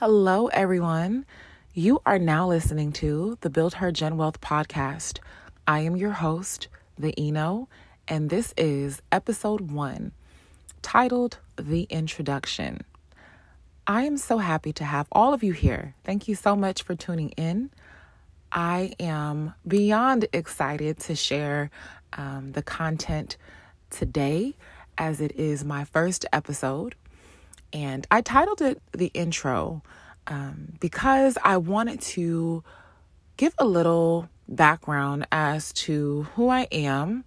Hello, everyone. You are now listening to the Build Her Gen Wealth podcast. I am your host, the Eno, and this is episode one titled The Introduction. I am so happy to have all of you here. Thank you so much for tuning in. I am beyond excited to share um, the content today as it is my first episode. And I titled it The Intro um, because I wanted to give a little background as to who I am,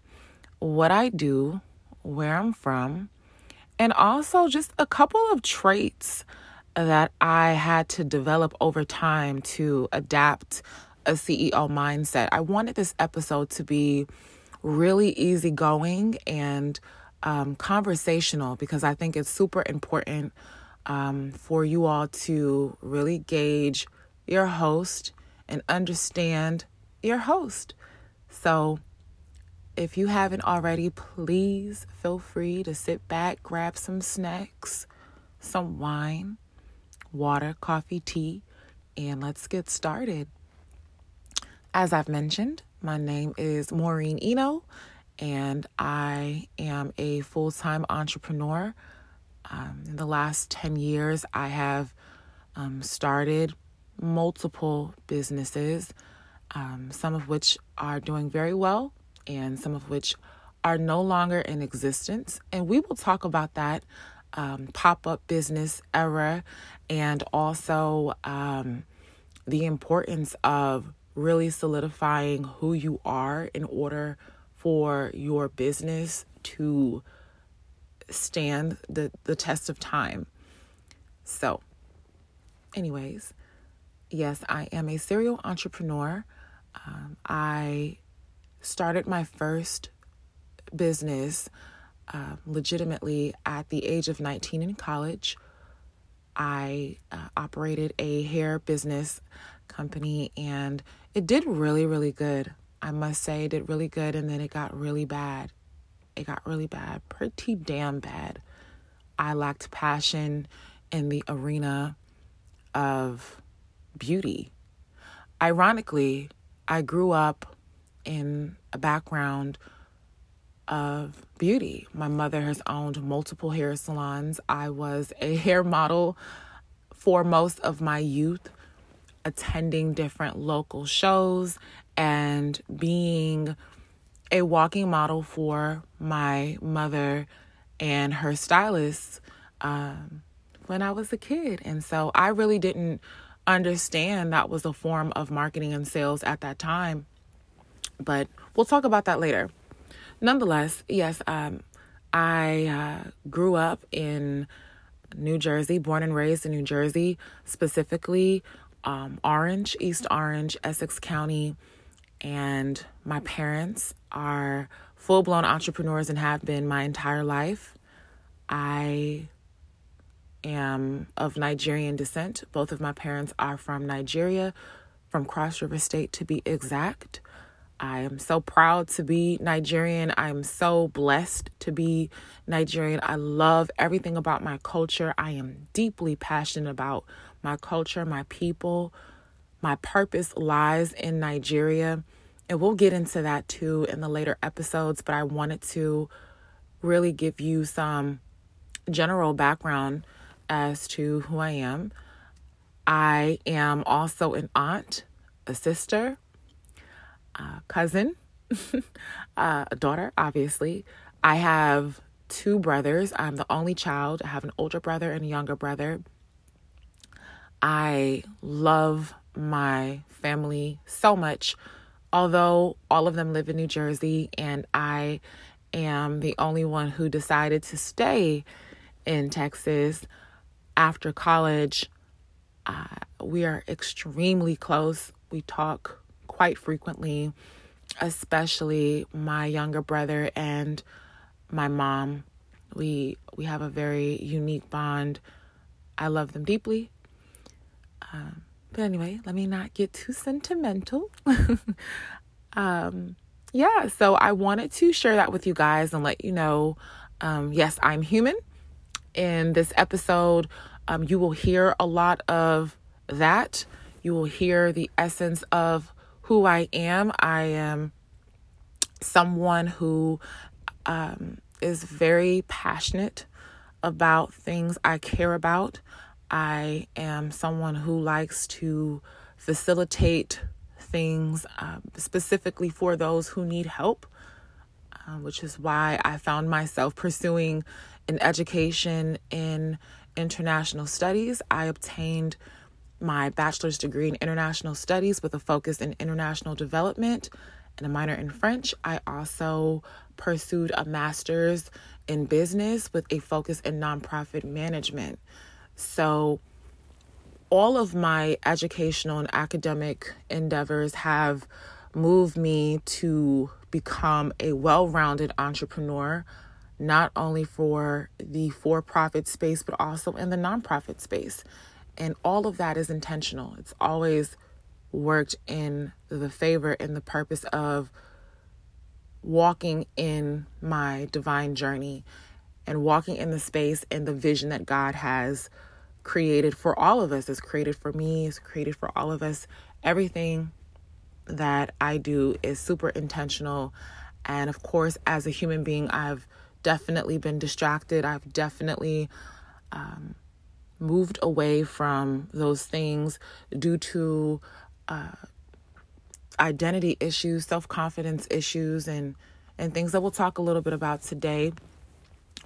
what I do, where I'm from, and also just a couple of traits that I had to develop over time to adapt a CEO mindset. I wanted this episode to be really easygoing and um, conversational because I think it's super important um, for you all to really gauge your host and understand your host. So, if you haven't already, please feel free to sit back, grab some snacks, some wine, water, coffee, tea, and let's get started. As I've mentioned, my name is Maureen Eno and I am a full time entrepreneur. Um, in the last 10 years, I have um, started multiple businesses, um, some of which are doing very well, and some of which are no longer in existence. And we will talk about that um, pop up business era and also um, the importance of really solidifying who you are in order for your business to stand the, the test of time. So, anyways, yes, I am a serial entrepreneur. Um, I started my first business uh, legitimately at the age of 19 in college. I uh, operated a hair business company and it did really, really good. I must say, it did really good, and then it got really bad. It got really bad, pretty damn bad. I lacked passion in the arena of beauty. Ironically, I grew up in a background of beauty. My mother has owned multiple hair salons. I was a hair model for most of my youth, attending different local shows and being a walking model for my mother and her stylist um, when I was a kid. And so I really didn't understand that was a form of marketing and sales at that time. But we'll talk about that later. Nonetheless, yes, um, I uh, grew up in New Jersey, born and raised in New Jersey, specifically um, Orange, East Orange, Essex County and my parents are full blown entrepreneurs and have been my entire life. I am of Nigerian descent. Both of my parents are from Nigeria, from Cross River State to be exact. I am so proud to be Nigerian. I'm so blessed to be Nigerian. I love everything about my culture. I am deeply passionate about my culture, my people, my purpose lies in Nigeria. And we'll get into that too in the later episodes, but I wanted to really give you some general background as to who I am. I am also an aunt, a sister, a cousin, uh, a daughter, obviously. I have two brothers. I'm the only child. I have an older brother and a younger brother. I love my family so much. Although all of them live in New Jersey, and I am the only one who decided to stay in Texas after college, uh, we are extremely close. We talk quite frequently, especially my younger brother and my mom. We we have a very unique bond. I love them deeply. Um, but anyway, let me not get too sentimental. um, yeah, so I wanted to share that with you guys and let you know um, yes, I'm human. In this episode, Um, you will hear a lot of that. You will hear the essence of who I am. I am someone who um, is very passionate about things I care about. I am someone who likes to facilitate things uh, specifically for those who need help, uh, which is why I found myself pursuing an education in international studies. I obtained my bachelor's degree in international studies with a focus in international development and a minor in French. I also pursued a master's in business with a focus in nonprofit management. So, all of my educational and academic endeavors have moved me to become a well rounded entrepreneur, not only for the for profit space, but also in the nonprofit space. And all of that is intentional. It's always worked in the favor and the purpose of walking in my divine journey and walking in the space and the vision that God has created for all of us. It's created for me, it's created for all of us. Everything that I do is super intentional. And of course, as a human being, I've definitely been distracted. I've definitely um, moved away from those things due to uh, identity issues, self confidence issues, and and things that we'll talk a little bit about today.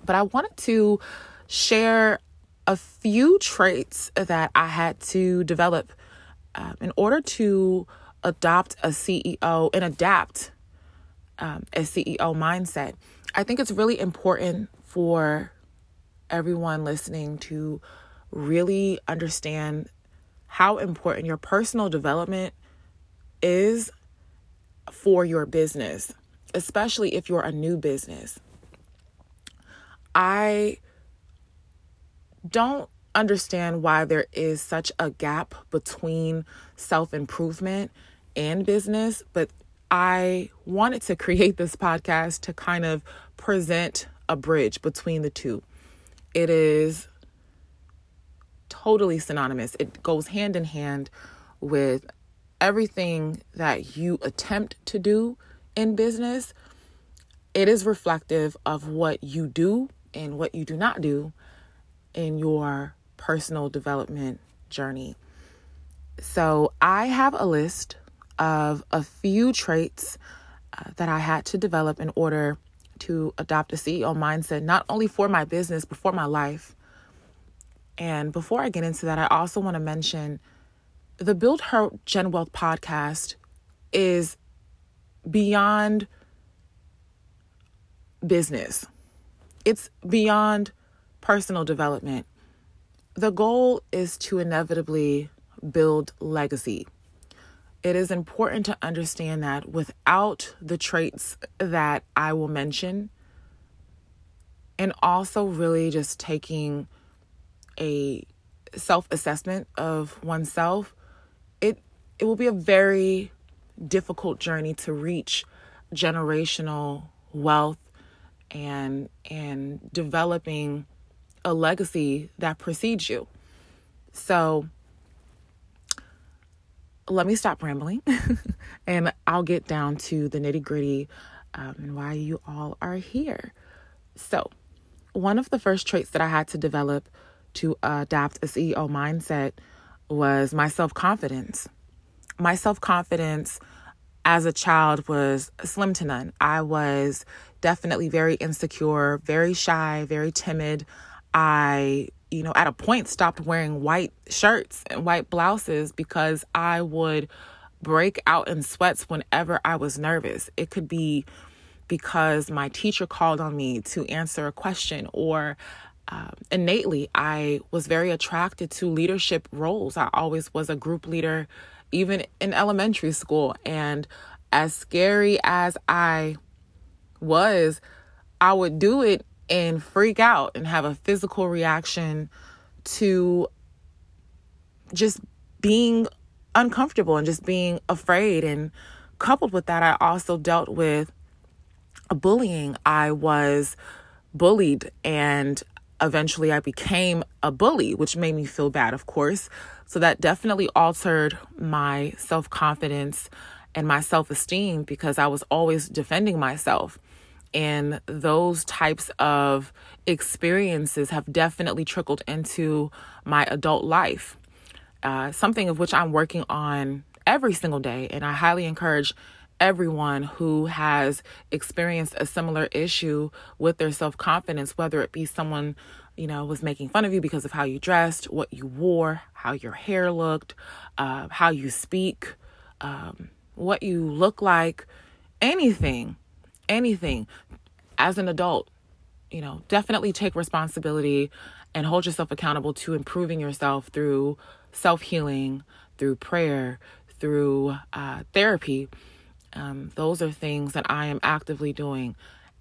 But I wanted to share a few traits that I had to develop um, in order to adopt a CEO and adapt um, a CEO mindset. I think it's really important for everyone listening to really understand how important your personal development is for your business, especially if you're a new business. I don't understand why there is such a gap between self improvement and business, but I wanted to create this podcast to kind of present a bridge between the two. It is totally synonymous, it goes hand in hand with everything that you attempt to do in business. It is reflective of what you do and what you do not do in your personal development journey. So, I have a list of a few traits uh, that I had to develop in order to adopt a CEO mindset, not only for my business, but for my life. And before I get into that, I also want to mention the Build Her Gen Wealth podcast is beyond business, it's beyond personal development. The goal is to inevitably build legacy. It is important to understand that without the traits that I will mention, and also really just taking a self assessment of oneself, it it will be a very difficult journey to reach generational wealth and and developing a legacy that precedes you. So let me stop rambling and I'll get down to the nitty gritty um, and why you all are here. So, one of the first traits that I had to develop to adopt a CEO mindset was my self confidence. My self confidence as a child was slim to none. I was definitely very insecure, very shy, very timid. I, you know, at a point stopped wearing white shirts and white blouses because I would break out in sweats whenever I was nervous. It could be because my teacher called on me to answer a question or um, innately, I was very attracted to leadership roles. I always was a group leader, even in elementary school. And as scary as I was, I would do it and freak out and have a physical reaction to just being uncomfortable and just being afraid. And coupled with that, I also dealt with bullying. I was bullied and eventually I became a bully, which made me feel bad, of course. So that definitely altered my self confidence and my self esteem because I was always defending myself. And those types of experiences have definitely trickled into my adult life, uh, something of which I'm working on every single day. And I highly encourage everyone who has experienced a similar issue with their self confidence, whether it be someone, you know, was making fun of you because of how you dressed, what you wore, how your hair looked, uh, how you speak, um, what you look like, anything, anything. As an adult, you know, definitely take responsibility and hold yourself accountable to improving yourself through self healing, through prayer, through uh, therapy um, those are things that I am actively doing.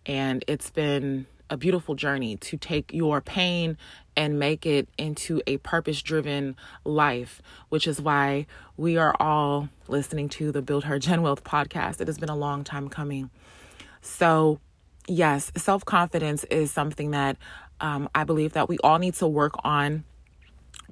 And it's been a beautiful journey to take your pain and make it into a purpose driven life, which is why we are all listening to the Build Her Gen Wealth podcast. It has been a long time coming. So, yes, self confidence is something that um, I believe that we all need to work on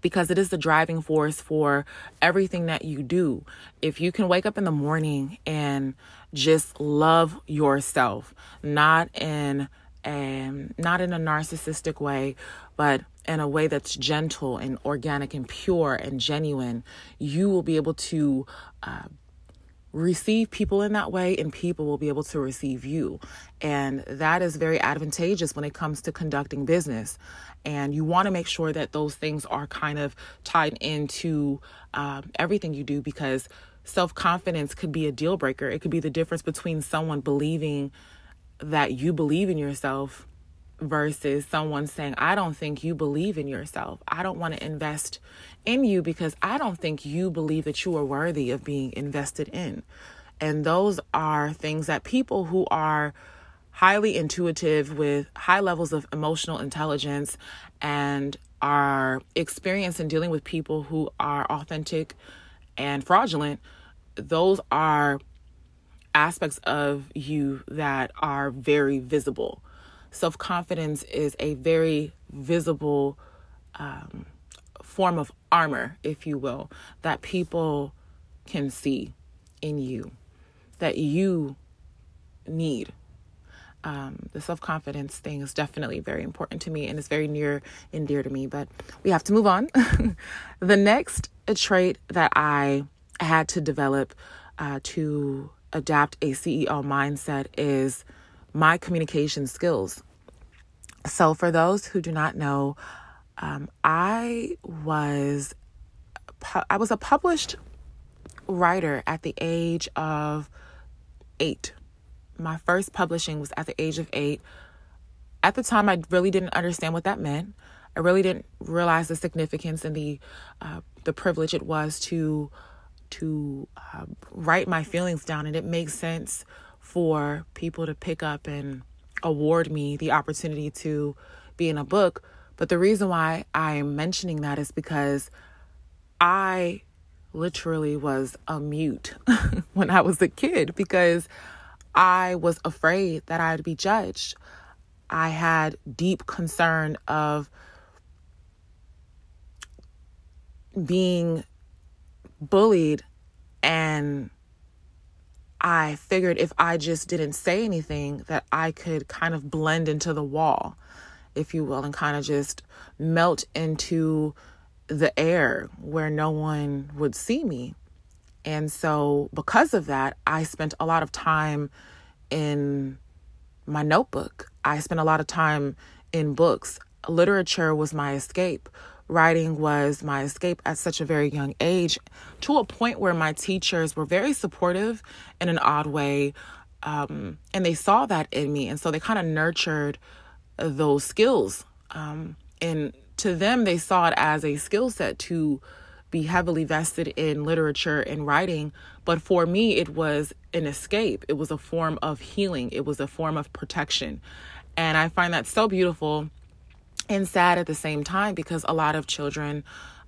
because it is the driving force for everything that you do. If you can wake up in the morning and just love yourself, not in um, not in a narcissistic way, but in a way that's gentle and organic and pure and genuine, you will be able to uh, receive people in that way and people will be able to receive you. And that is very advantageous when it comes to conducting business. And you want to make sure that those things are kind of tied into um, everything you do because self confidence could be a deal breaker. It could be the difference between someone believing that you believe in yourself versus someone saying, I don't think you believe in yourself. I don't want to invest in you because I don't think you believe that you are worthy of being invested in. And those are things that people who are highly intuitive with high levels of emotional intelligence and are experienced in dealing with people who are authentic and fraudulent, those are aspects of you that are very visible self confidence is a very visible um, form of armor, if you will, that people can see in you, that you need. Um, the self confidence thing is definitely very important to me and it's very near and dear to me, but we have to move on. the next trait that I had to develop uh, to adapt a CEO mindset is my communication skills. So, for those who do not know, um, I was I was a published writer at the age of eight. My first publishing was at the age of eight. At the time, I really didn't understand what that meant. I really didn't realize the significance and the uh, the privilege it was to to uh, write my feelings down, and it makes sense for people to pick up and award me the opportunity to be in a book. But the reason why I'm mentioning that is because I literally was a mute when I was a kid because I was afraid that I'd be judged. I had deep concern of being bullied and I figured if I just didn't say anything, that I could kind of blend into the wall, if you will, and kind of just melt into the air where no one would see me. And so, because of that, I spent a lot of time in my notebook. I spent a lot of time in books. Literature was my escape writing was my escape at such a very young age to a point where my teachers were very supportive in an odd way. Um, and they saw that in me. And so they kind of nurtured those skills. Um, and to them, they saw it as a skill set to be heavily vested in literature and writing. But for me, it was an escape, it was a form of healing, it was a form of protection. And I find that so beautiful and sad at the same time because a lot of children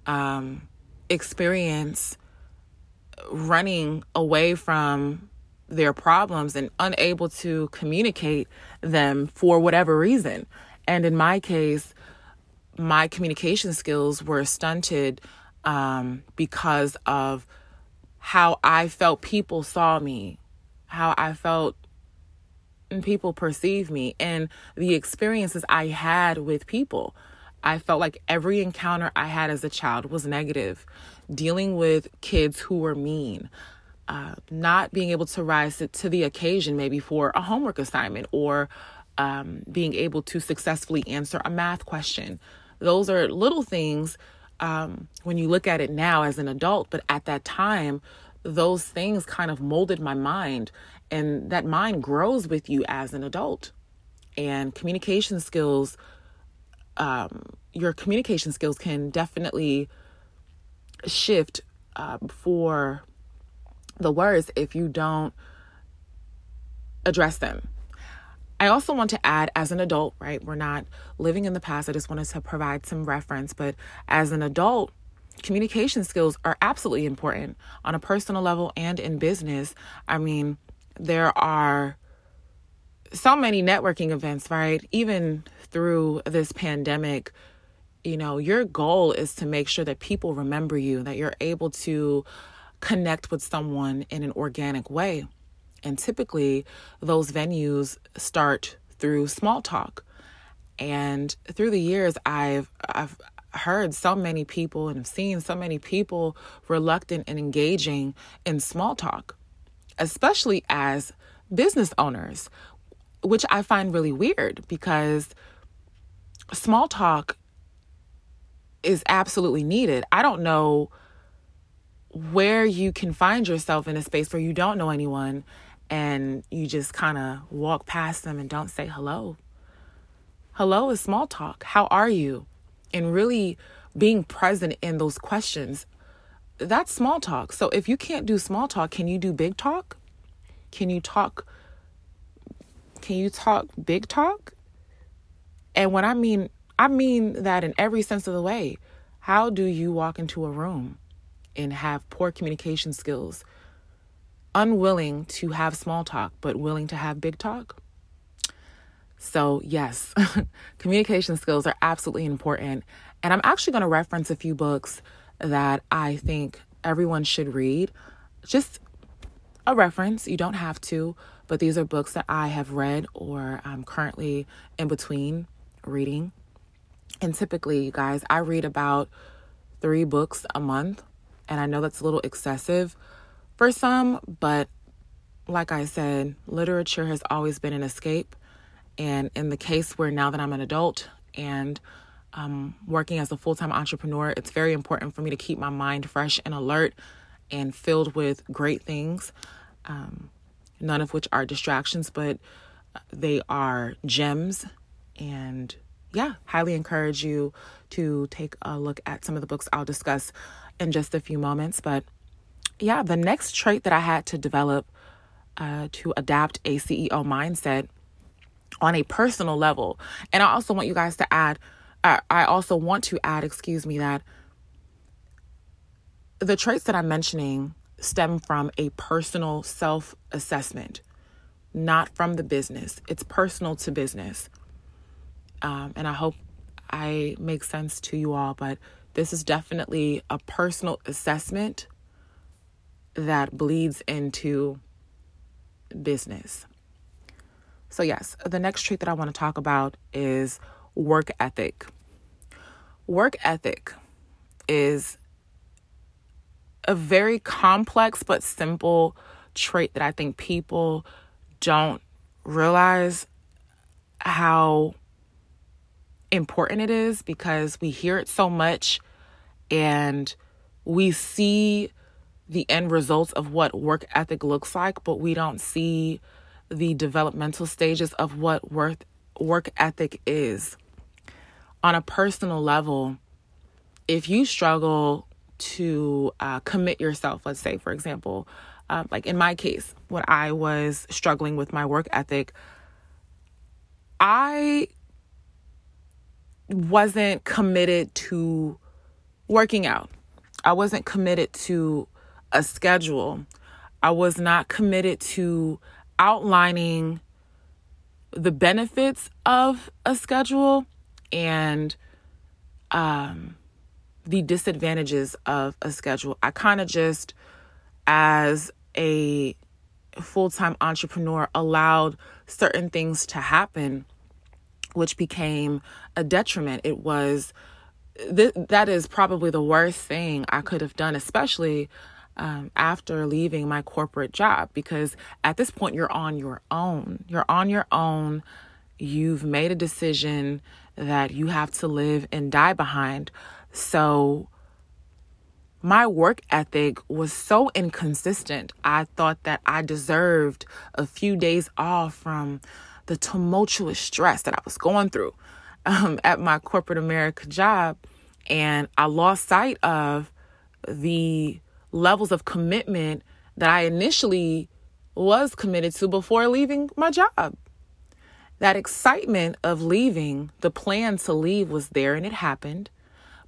um, experience running away from their problems and unable to communicate them for whatever reason. And in my case, my communication skills were stunted um, because of how I felt people saw me, how I felt people perceive me, and the experiences I had with people. I felt like every encounter I had as a child was negative. Dealing with kids who were mean, uh, not being able to rise to, to, the occasion, maybe for a homework assignment, or um, being able to successfully answer a math question. Those are little things um, when you look at it now as an adult, but at that time, those things kind of molded my mind, and that mind grows with you as an adult. And communication skills, um, your communication skills can definitely shift uh, for the words if you don't address them. I also want to add, as an adult, right? We're not living in the past. I just wanted to provide some reference. But as an adult, communication skills are absolutely important on a personal level and in business. I mean, there are so many networking events, right? Even through this pandemic, you know, your goal is to make sure that people remember you, that you're able to connect with someone in an organic way. And typically, those venues start through small talk. And through the years, I've I've heard so many people and have seen so many people reluctant in engaging in small talk, especially as business owners, which I find really weird because small talk is absolutely needed. I don't know where you can find yourself in a space where you don't know anyone and you just kind of walk past them and don't say hello. Hello is small talk. How are you? And really being present in those questions. That's small talk. So if you can't do small talk, can you do big talk? Can you talk can you talk big talk? And when I mean I mean that in every sense of the way. How do you walk into a room and have poor communication skills? unwilling to have small talk, but willing to have big talk. So, yes, communication skills are absolutely important. And I'm actually going to reference a few books that I think everyone should read. Just a reference, you don't have to, but these are books that I have read or I'm currently in between reading. And typically, you guys, I read about three books a month. And I know that's a little excessive, for some, but like I said, literature has always been an escape. And in the case where now that I'm an adult and um, working as a full time entrepreneur, it's very important for me to keep my mind fresh and alert and filled with great things, um, none of which are distractions, but they are gems. And yeah, highly encourage you to take a look at some of the books I'll discuss in just a few moments. But yeah, the next trait that I had to develop uh, to adapt a CEO mindset on a personal level, and I also want you guys to add, I also want to add, excuse me, that the traits that I'm mentioning stem from a personal self assessment, not from the business. It's personal to business. Um, and I hope I make sense to you all, but this is definitely a personal assessment that bleeds into business. So, yes, the next trait that I want to talk about is work ethic. Work ethic is a very complex but simple trait that I think people don't realize how important it is because we hear it so much and we see the end results of what work ethic looks like, but we don't see the developmental stages of what work work ethic is. On a personal level, if you struggle to uh, commit yourself, let's say, for example, uh, like in my case, when I was struggling with my work ethic, I wasn't committed to working out. I wasn't committed to a schedule. I was not committed to outlining the benefits of a schedule and um, the disadvantages of a schedule. I kind of just, as a full time entrepreneur, allowed certain things to happen, which became a detriment. It was th- that is probably the worst thing I could have done, especially um, after leaving my corporate job, because at this point you're on your own. You're on your own. You've made a decision that you have to live and die behind. So, my work ethic was so inconsistent. I thought that I deserved a few days off from the tumultuous stress that I was going through um, at my corporate America job. And I lost sight of the levels of commitment that I initially was committed to before leaving my job. That excitement of leaving, the plan to leave was there and it happened.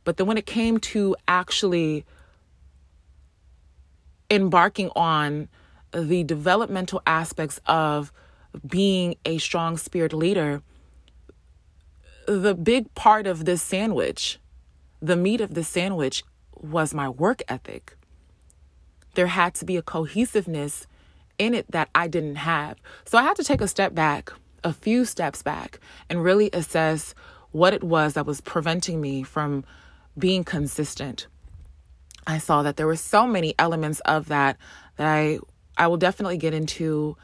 But then when it came to actually embarking on the developmental aspects of being a strong spirit leader, the big part of this sandwich, the meat of the sandwich, was my work ethic. There had to be a cohesiveness in it that I didn't have. So I had to take a step back, a few steps back, and really assess what it was that was preventing me from being consistent. I saw that there were so many elements of that that I I will definitely get into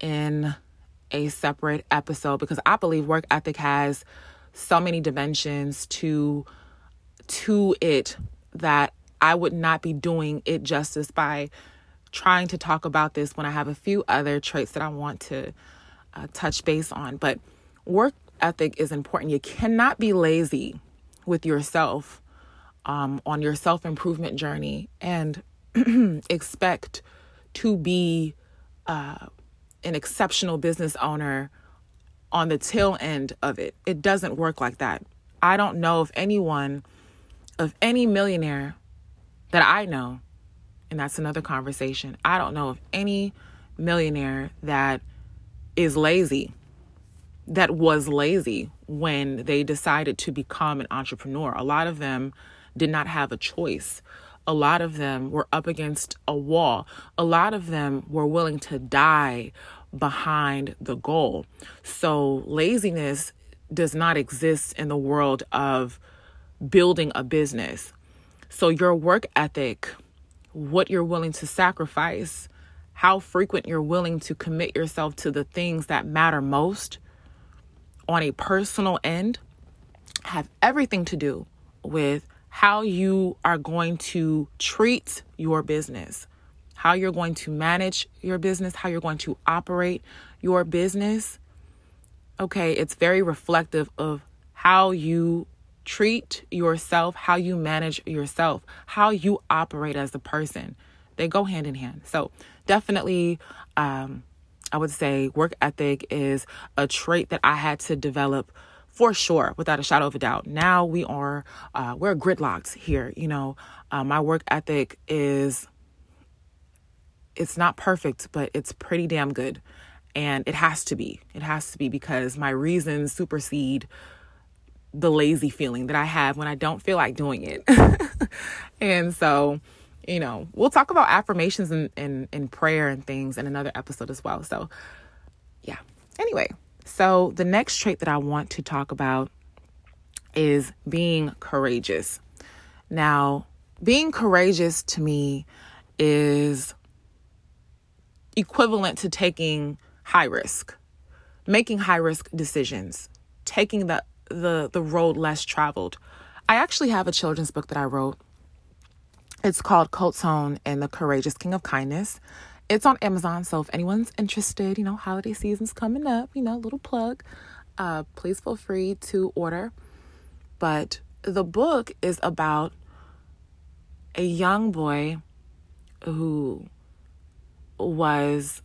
in a separate episode because I believe work ethic has so many dimensions to to it that I would not be doing it justice by trying to talk about this when I have a few other traits that I want to uh, touch base on. But work ethic is important. You cannot be lazy with yourself um, on your self improvement journey and expect to be uh, an exceptional business owner on the tail end of it. It doesn't work like that. I don't know if anyone, of any millionaire that I know, and that's another conversation, I don't know of any millionaire that is lazy, that was lazy when they decided to become an entrepreneur. A lot of them did not have a choice. A lot of them were up against a wall. A lot of them were willing to die behind the goal. So, laziness does not exist in the world of building a business. So, your work ethic, what you're willing to sacrifice, how frequent you're willing to commit yourself to the things that matter most on a personal end, have everything to do with how you are going to treat your business, how you're going to manage your business, how you're going to operate your business. Okay, it's very reflective of how you treat yourself, how you manage yourself, how you operate as a person. They go hand in hand. So, definitely, um, I would say work ethic is a trait that I had to develop for sure, without a shadow of a doubt. Now we are, uh, we're gridlocked here. You know, uh, my work ethic is, it's not perfect, but it's pretty damn good. And it has to be. It has to be because my reasons supersede the lazy feeling that I have when I don't feel like doing it. and so, you know, we'll talk about affirmations and, and, and prayer and things in another episode as well. So, yeah. Anyway, so, the next trait that I want to talk about is being courageous. Now, being courageous to me is equivalent to taking high risk, making high risk decisions, taking the, the, the road less traveled. I actually have a children's book that I wrote. It's called Hone and the Courageous King of Kindness. It's on Amazon, so if anyone's interested, you know, holiday season's coming up, you know, little plug, uh, please feel free to order. But the book is about a young boy who was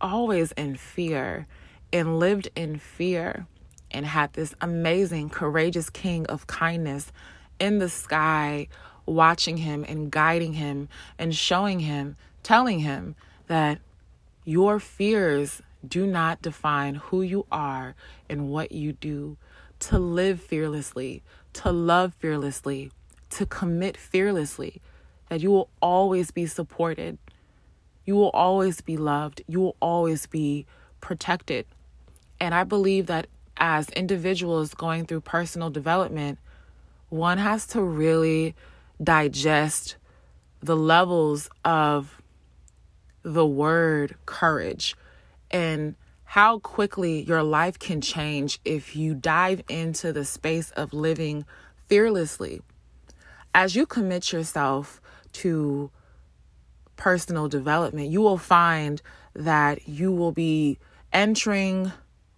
always in fear and lived in fear and had this amazing, courageous king of kindness in the sky watching him and guiding him and showing him, telling him that your fears do not define who you are and what you do. To live fearlessly, to love fearlessly, to commit fearlessly, that you will always be supported. You will always be loved. You will always be protected. And I believe that as individuals going through personal development, one has to really digest the levels of the word courage and how quickly your life can change if you dive into the space of living fearlessly. As you commit yourself to personal development, you will find that you will be entering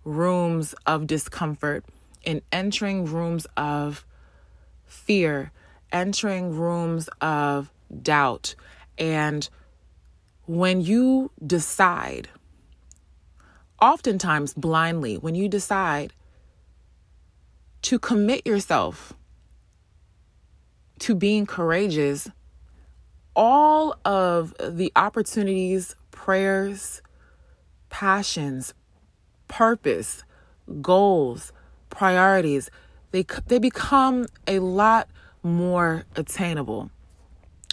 rooms of discomfort and entering rooms of fear, entering rooms of doubt. And when you decide, oftentimes blindly, when you decide to commit yourself to being courageous, all of the opportunities, prayers, passions, purpose, goals, priorities, they they become a lot more attainable.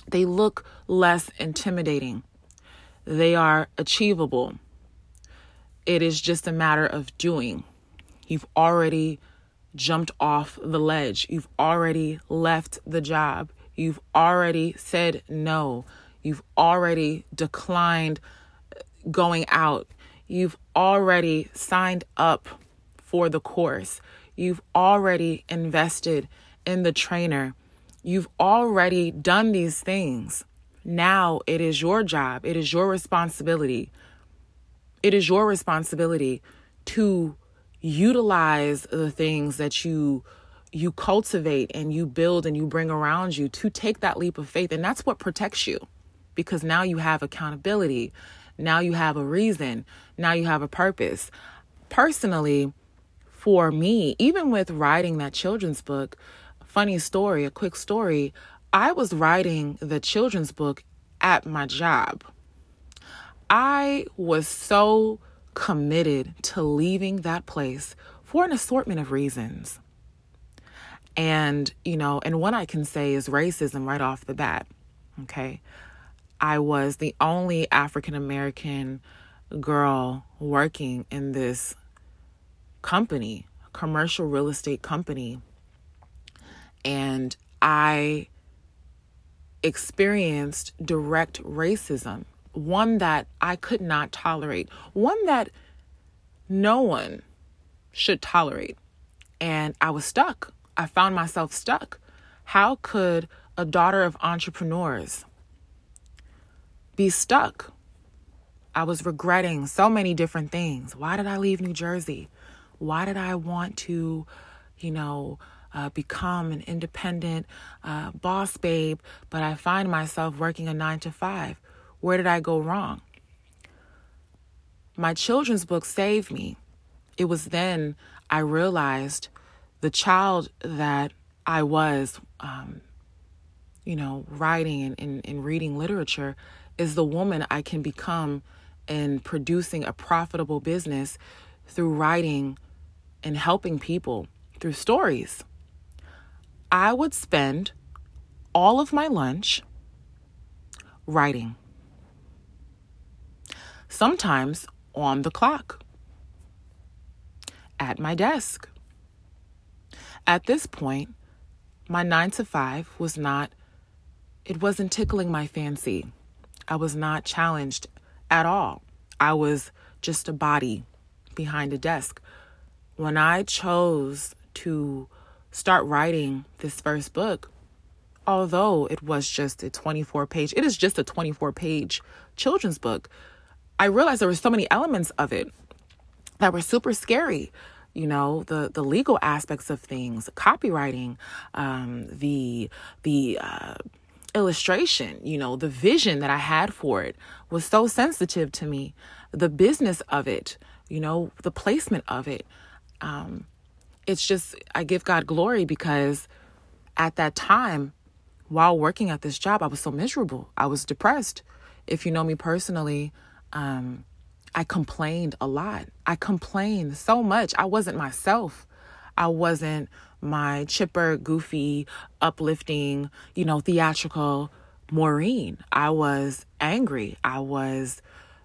They look less intimidating. They are achievable. It is just a matter of doing. You've already jumped off the ledge. You've already left the job. You've already said no. You've already declined uh, going out. You've already signed up for the course. You've already invested in the trainer. You've already done these things. Now it is your job, it is your responsibility. It is your responsibility to utilize the things that you you cultivate and you build and you bring around you to take that leap of faith and that's what protects you because now you have accountability now you have a reason now you have a purpose personally for me even with writing that children's book funny story a quick story i was writing the children's book at my job i was so committed to leaving that place for an assortment of reasons. And, you know, and one I can say is racism right off the bat. Okay. I was the only African American girl working in this company, commercial real estate company. And I experienced direct racism one that I could not tolerate, one that no one should tolerate. And I was stuck. I found myself stuck. How could a daughter of entrepreneurs be stuck? I was regretting so many different things. Why did I leave New Jersey? Why did I want to, you know, uh, become an independent uh, boss babe, but I find myself working a nine to five? Where did I go wrong? My children's book saved me. It was then I realized the child that I was, um, you know, writing and, and, and reading literature is the woman I can become in producing a profitable business through writing and helping people through stories. I would spend all of my lunch writing sometimes on the clock, at my desk. At this point, my nine to five was not, it wasn't tickling my fancy. I was not challenged at all. I was just a body behind a desk. When I chose to start writing this first book, although it was just a 24 page, it is just a 24 page children's book. I realized there were so many elements of it that were super scary. You know, the the legal aspects of things, copyrighting, um, the the uh, illustration, you know, the vision that I had for it was so sensitive to me. The business of it, you know, the placement of it. Um, it's just, I give God glory because at that time, while working at this job, I was so miserable. I was depressed. If you know me personally, um, I complained a lot. I complained so much. I wasn't myself. I wasn't my chipper, goofy, uplifting, you know, theatrical Maureen. I was angry. I was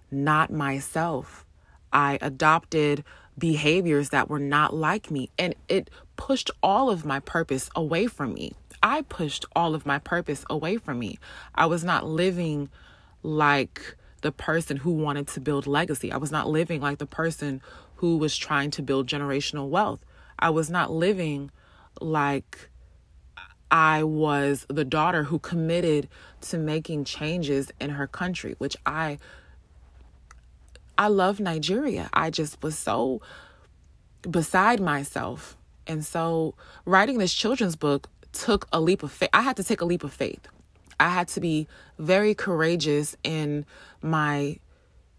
not myself. I adopted behaviors that were not like me, and it pushed all of my purpose away from me. I pushed all of my purpose away from me. I was not living like the person who wanted to build legacy. I was not living like the person who was trying to build generational wealth. I was not living like I was the daughter who committed to making changes in her country, which I I love Nigeria. I just was so beside myself. And so writing this children's book took a leap of faith. I had to take a leap of faith. I had to be very courageous in my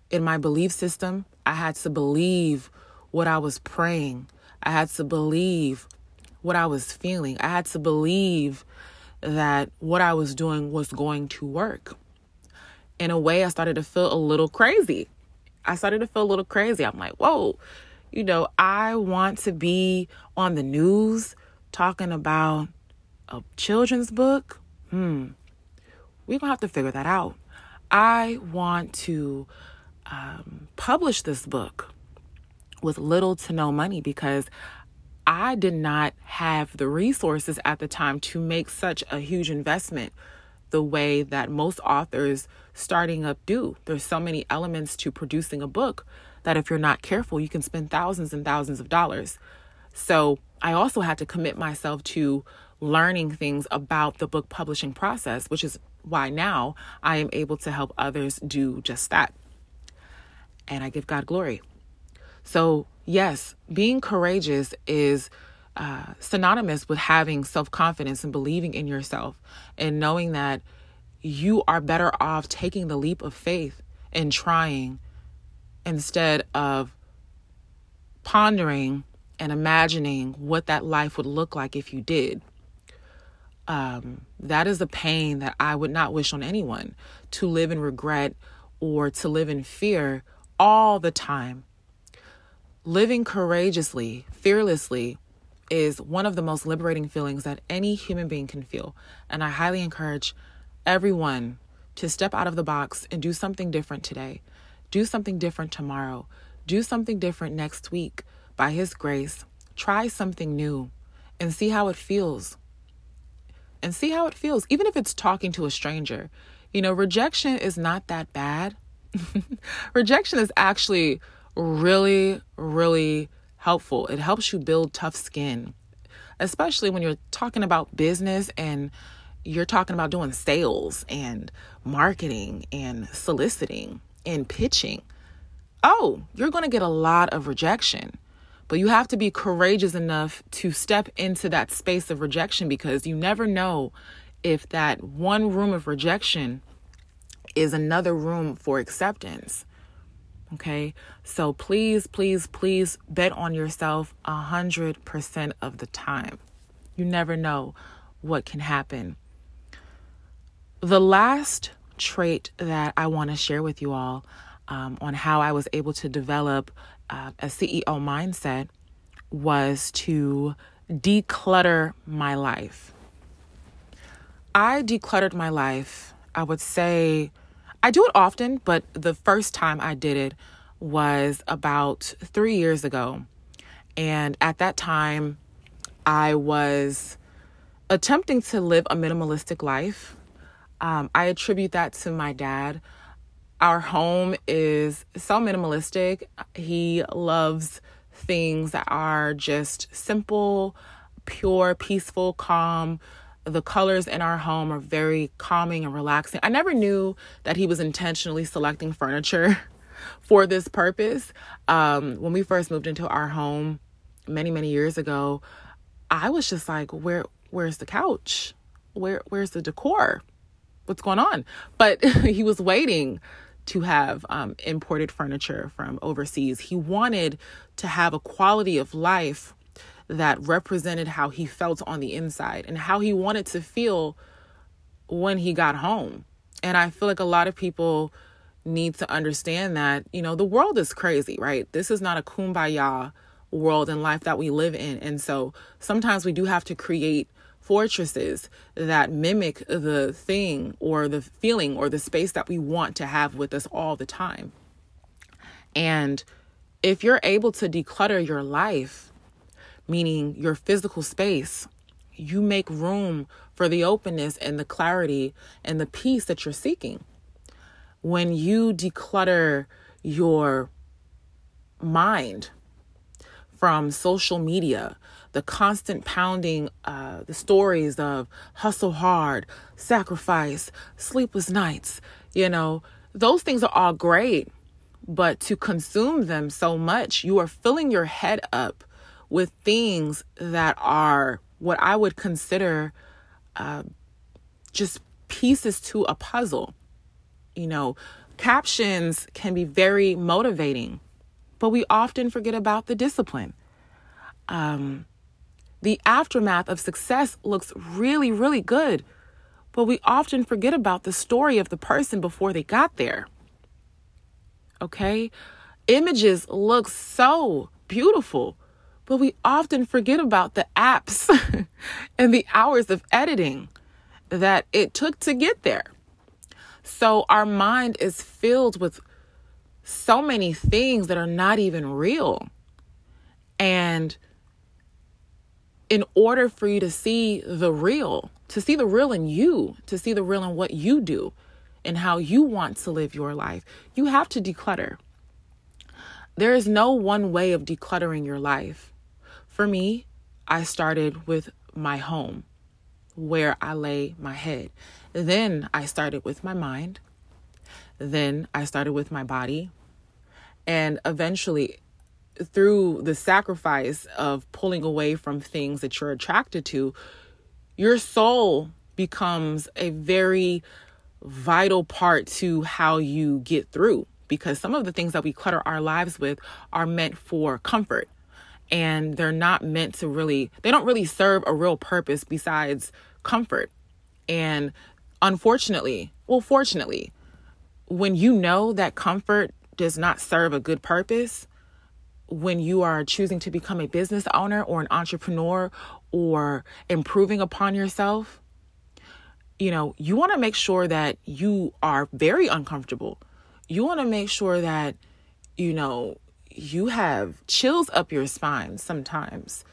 in my belief system. I had to believe what I was praying. I had to believe what I was feeling. I had to believe that what I was doing was going to work. In a way, I started to feel a little crazy. I started to feel a little crazy. I'm like, whoa, you know, I want to be on the news talking about a children's book. Hmm. We're going to have to figure that out. I want to um, publish this book with little to no money because I did not have the resources at the time to make such a huge investment the way that most authors starting up do. There's so many elements to producing a book that if you're not careful, you can spend thousands and thousands of dollars. So I also had to commit myself to learning things about the book publishing process, which is why now I am able to help others do just that. And I give God glory. So, yes, being courageous is uh, synonymous with having self confidence and believing in yourself and knowing that you are better off taking the leap of faith and trying instead of pondering and imagining what that life would look like if you did. Um, that is a pain that I would not wish on anyone to live in regret or to live in fear all the time. Living courageously, fearlessly, is one of the most liberating feelings that any human being can feel. And I highly encourage everyone to step out of the box and do something different today. Do something different tomorrow. Do something different next week. By His grace, try something new and see how it feels. And see how it feels, even if it's talking to a stranger. You know, rejection is not that bad. rejection is actually really, really helpful. It helps you build tough skin, especially when you're talking about business and you're talking about doing sales and marketing and soliciting and pitching. Oh, you're going to get a lot of rejection. But you have to be courageous enough to step into that space of rejection because you never know if that one room of rejection is another room for acceptance. Okay. So please, please, please bet on yourself a hundred percent of the time. You never know what can happen. The last trait that I want to share with you all um, on how I was able to develop uh, a CEO mindset was to declutter my life. I decluttered my life, I would say I do it often, but the first time I did it was about three years ago. And at that time, I was attempting to live a minimalistic life. Um, I attribute that to my dad. Our home is so minimalistic. He loves things that are just simple, pure, peaceful, calm, the colors in our home are very calming and relaxing. I never knew that he was intentionally selecting furniture for this purpose. Um, when we first moved into our home many, many years ago, I was just like, where where's the couch? Where where's the decor? What's going on? But he was waiting to have um, imported furniture from overseas. He wanted to have a quality of life that represented how he felt on the inside and how he wanted to feel when he got home. And I feel like a lot of people need to understand that, you know, the world is crazy, right? This is not a kumbaya world and life that we live in. And so sometimes we do have to create fortresses that mimic the thing or the feeling or the space that we want to have with us all the time. And if you're able to declutter your life, meaning your physical space, you make room for the openness and the clarity and the peace that you're seeking. When you declutter your mind from social media, the constant pounding, uh, the stories of hustle hard, sacrifice, sleepless nights, you know, those things are all great. But to consume them so much, you are filling your head up with things that are what I would consider uh, just pieces to a puzzle. You know, captions can be very motivating, but we often forget about the discipline. Um, the aftermath of success looks really, really good, but we often forget about the story of the person before they got there. Okay? Images look so beautiful, but we often forget about the apps and the hours of editing that it took to get there. So our mind is filled with so many things that are not even real. And in order for you to see the real, to see the real in you, to see the real in what you do and how you want to live your life, you have to declutter. There is no one way of decluttering your life. For me, I started with my home, where I lay my head. Then I started with my mind. Then I started with my body. And eventually, through the sacrifice of pulling away from things that you're attracted to, your soul becomes a very vital part to how you get through because some of the things that we clutter our lives with are meant for comfort and they're not meant to really they don't really serve a real purpose besides comfort and unfortunately well fortunately when you know that comfort does not serve a good purpose when you are choosing to become a business owner or an entrepreneur or improving upon yourself, you know, you want to make sure that you are very uncomfortable. You want to make sure that, you know, you have chills up your spine sometimes.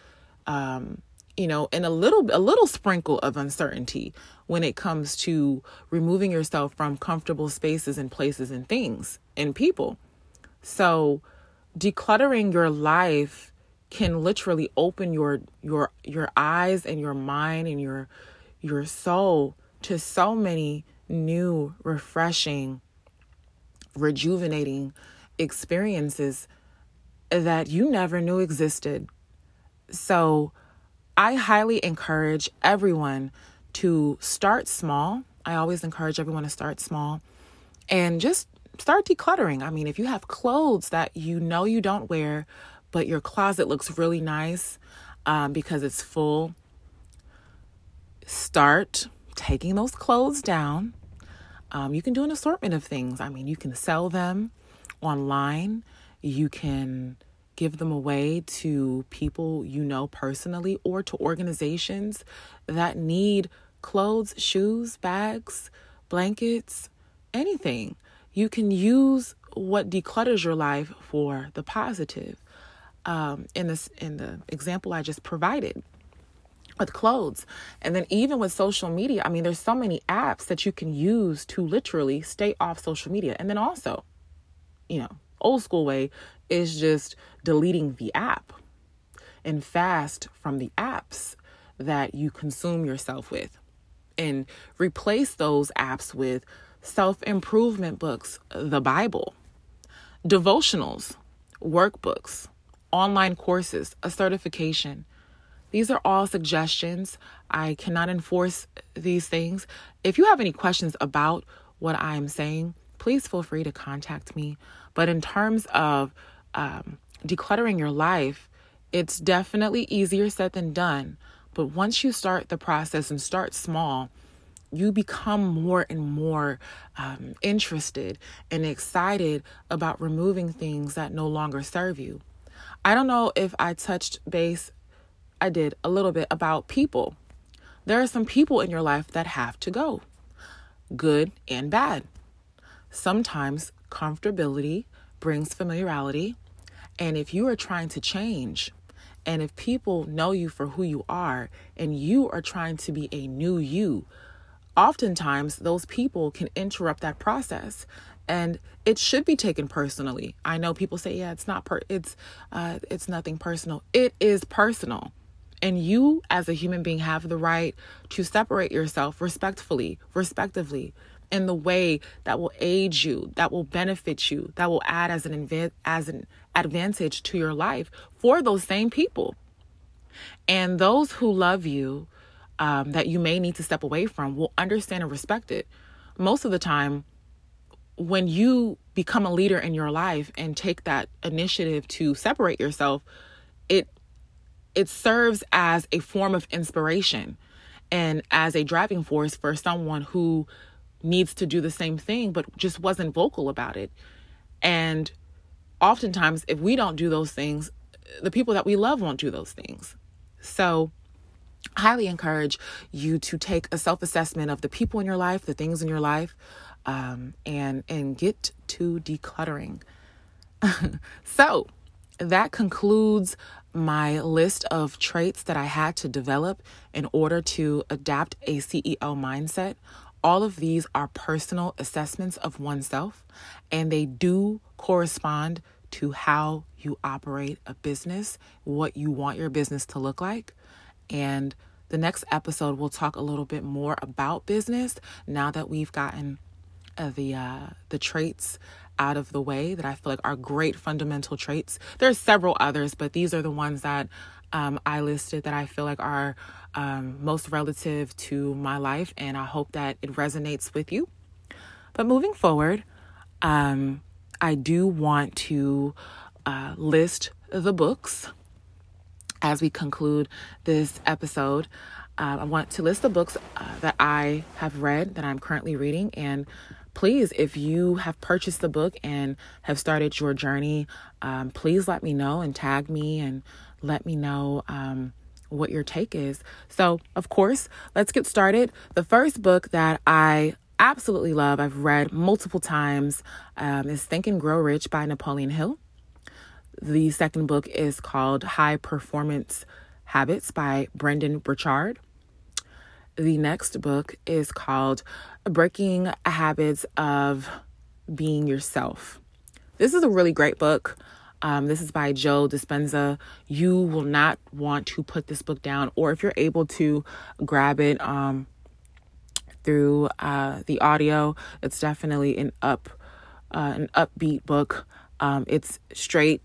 Um, you know, and a little a little sprinkle of uncertainty when it comes to removing yourself from comfortable spaces and places and things and people. So, decluttering your life can literally open your your your eyes and your mind and your your soul to so many new refreshing rejuvenating experiences that you never knew existed so i highly encourage everyone to start small i always encourage everyone to start small and just start decluttering. I mean, if you have clothes that you know you don't wear, but your closet looks really nice um, because it's full, start taking those clothes down. Um, you can do an assortment of things. I mean, you can sell them online, you can give them away to people you know personally or to organizations that need clothes, shoes, bags, blankets, anything you can use what declutters your life for the positive. Um, in this in the example I just provided with clothes, and then even with social media, I mean, there's so many apps that you can use to literally stay off social media, and then also, you know, old school way is just deleting the app and fast from the apps that you consume yourself with and replace those apps with self improvement books, the Bible, devotionals, workbooks, online courses, a certification. These are all suggestions. I cannot enforce these things. If you have any questions about what I'm saying, please feel free to contact me. But in terms of um, decluttering your life, it's definitely easier said than done. But once you start the process and start small, you become more and more um, interested and excited about removing things that no longer serve you. I don't know if I touched base, I did a little bit about people. There are some people in your life that have to go, good and bad. Sometimes comfortability brings familiarity. And if you are trying to change, and if people know you for who you are, and you are trying to be a new you, oftentimes those people can interrupt that process and it should be taken personally. I know people say, "Yeah, it's not per it's uh it's nothing personal." It is personal. And you as a human being have the right to separate yourself respectfully, respectively in the way that will aid you, that will benefit you, that will add as an inv- as an advantage to your life for those same people. And those who love you, um, that you may need to step away from, will understand and respect it. Most of the time, when you become a leader in your life and take that initiative to separate yourself, it it serves as a form of inspiration and as a driving force for someone who needs to do the same thing, but just wasn't vocal about it. And oftentimes, if we don't do those things, the people that we love won't do those things. So, highly encourage you to take a self assessment of the people in your life, the things in your life, um, and and get to decluttering. so, that concludes my list of traits that I had to develop in order to adapt a CEO mindset all of these are personal assessments of oneself, and they do correspond to how you operate a business, what you want your business to look like. And the next episode, we'll talk a little bit more about business now that we've gotten uh, the uh, the traits out of the way that I feel like are great fundamental traits. There's several others, but these are the ones that um, I listed that I feel like are um, most relative to my life, and I hope that it resonates with you. But moving forward, um, I do want to uh, list the books as we conclude this episode. Uh, I want to list the books uh, that I have read, that I'm currently reading, and please, if you have purchased the book and have started your journey, um, please let me know and tag me and let me know um, what your take is. So, of course, let's get started. The first book that I absolutely love, I've read multiple times, um, is Think and Grow Rich by Napoleon Hill. The second book is called High Performance Habits by Brendon Burchard. The next book is called Breaking Habits of Being Yourself. This is a really great book. Um, this is by Joe Dispenza. You will not want to put this book down, or if you're able to grab it um, through uh, the audio, it's definitely an up, uh, an upbeat book. Um, it's straight.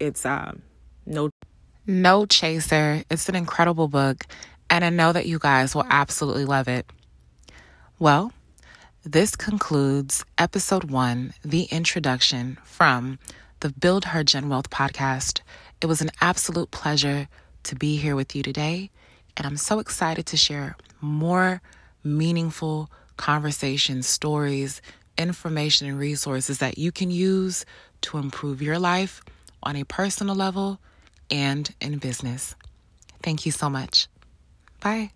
It's um, no, no chaser. It's an incredible book, and I know that you guys will absolutely love it. Well, this concludes episode one, the introduction from the Build Her Gen Wealth podcast. It was an absolute pleasure to be here with you today, and I'm so excited to share more meaningful conversations, stories, information, and resources that you can use to improve your life on a personal level and in business. Thank you so much. Bye.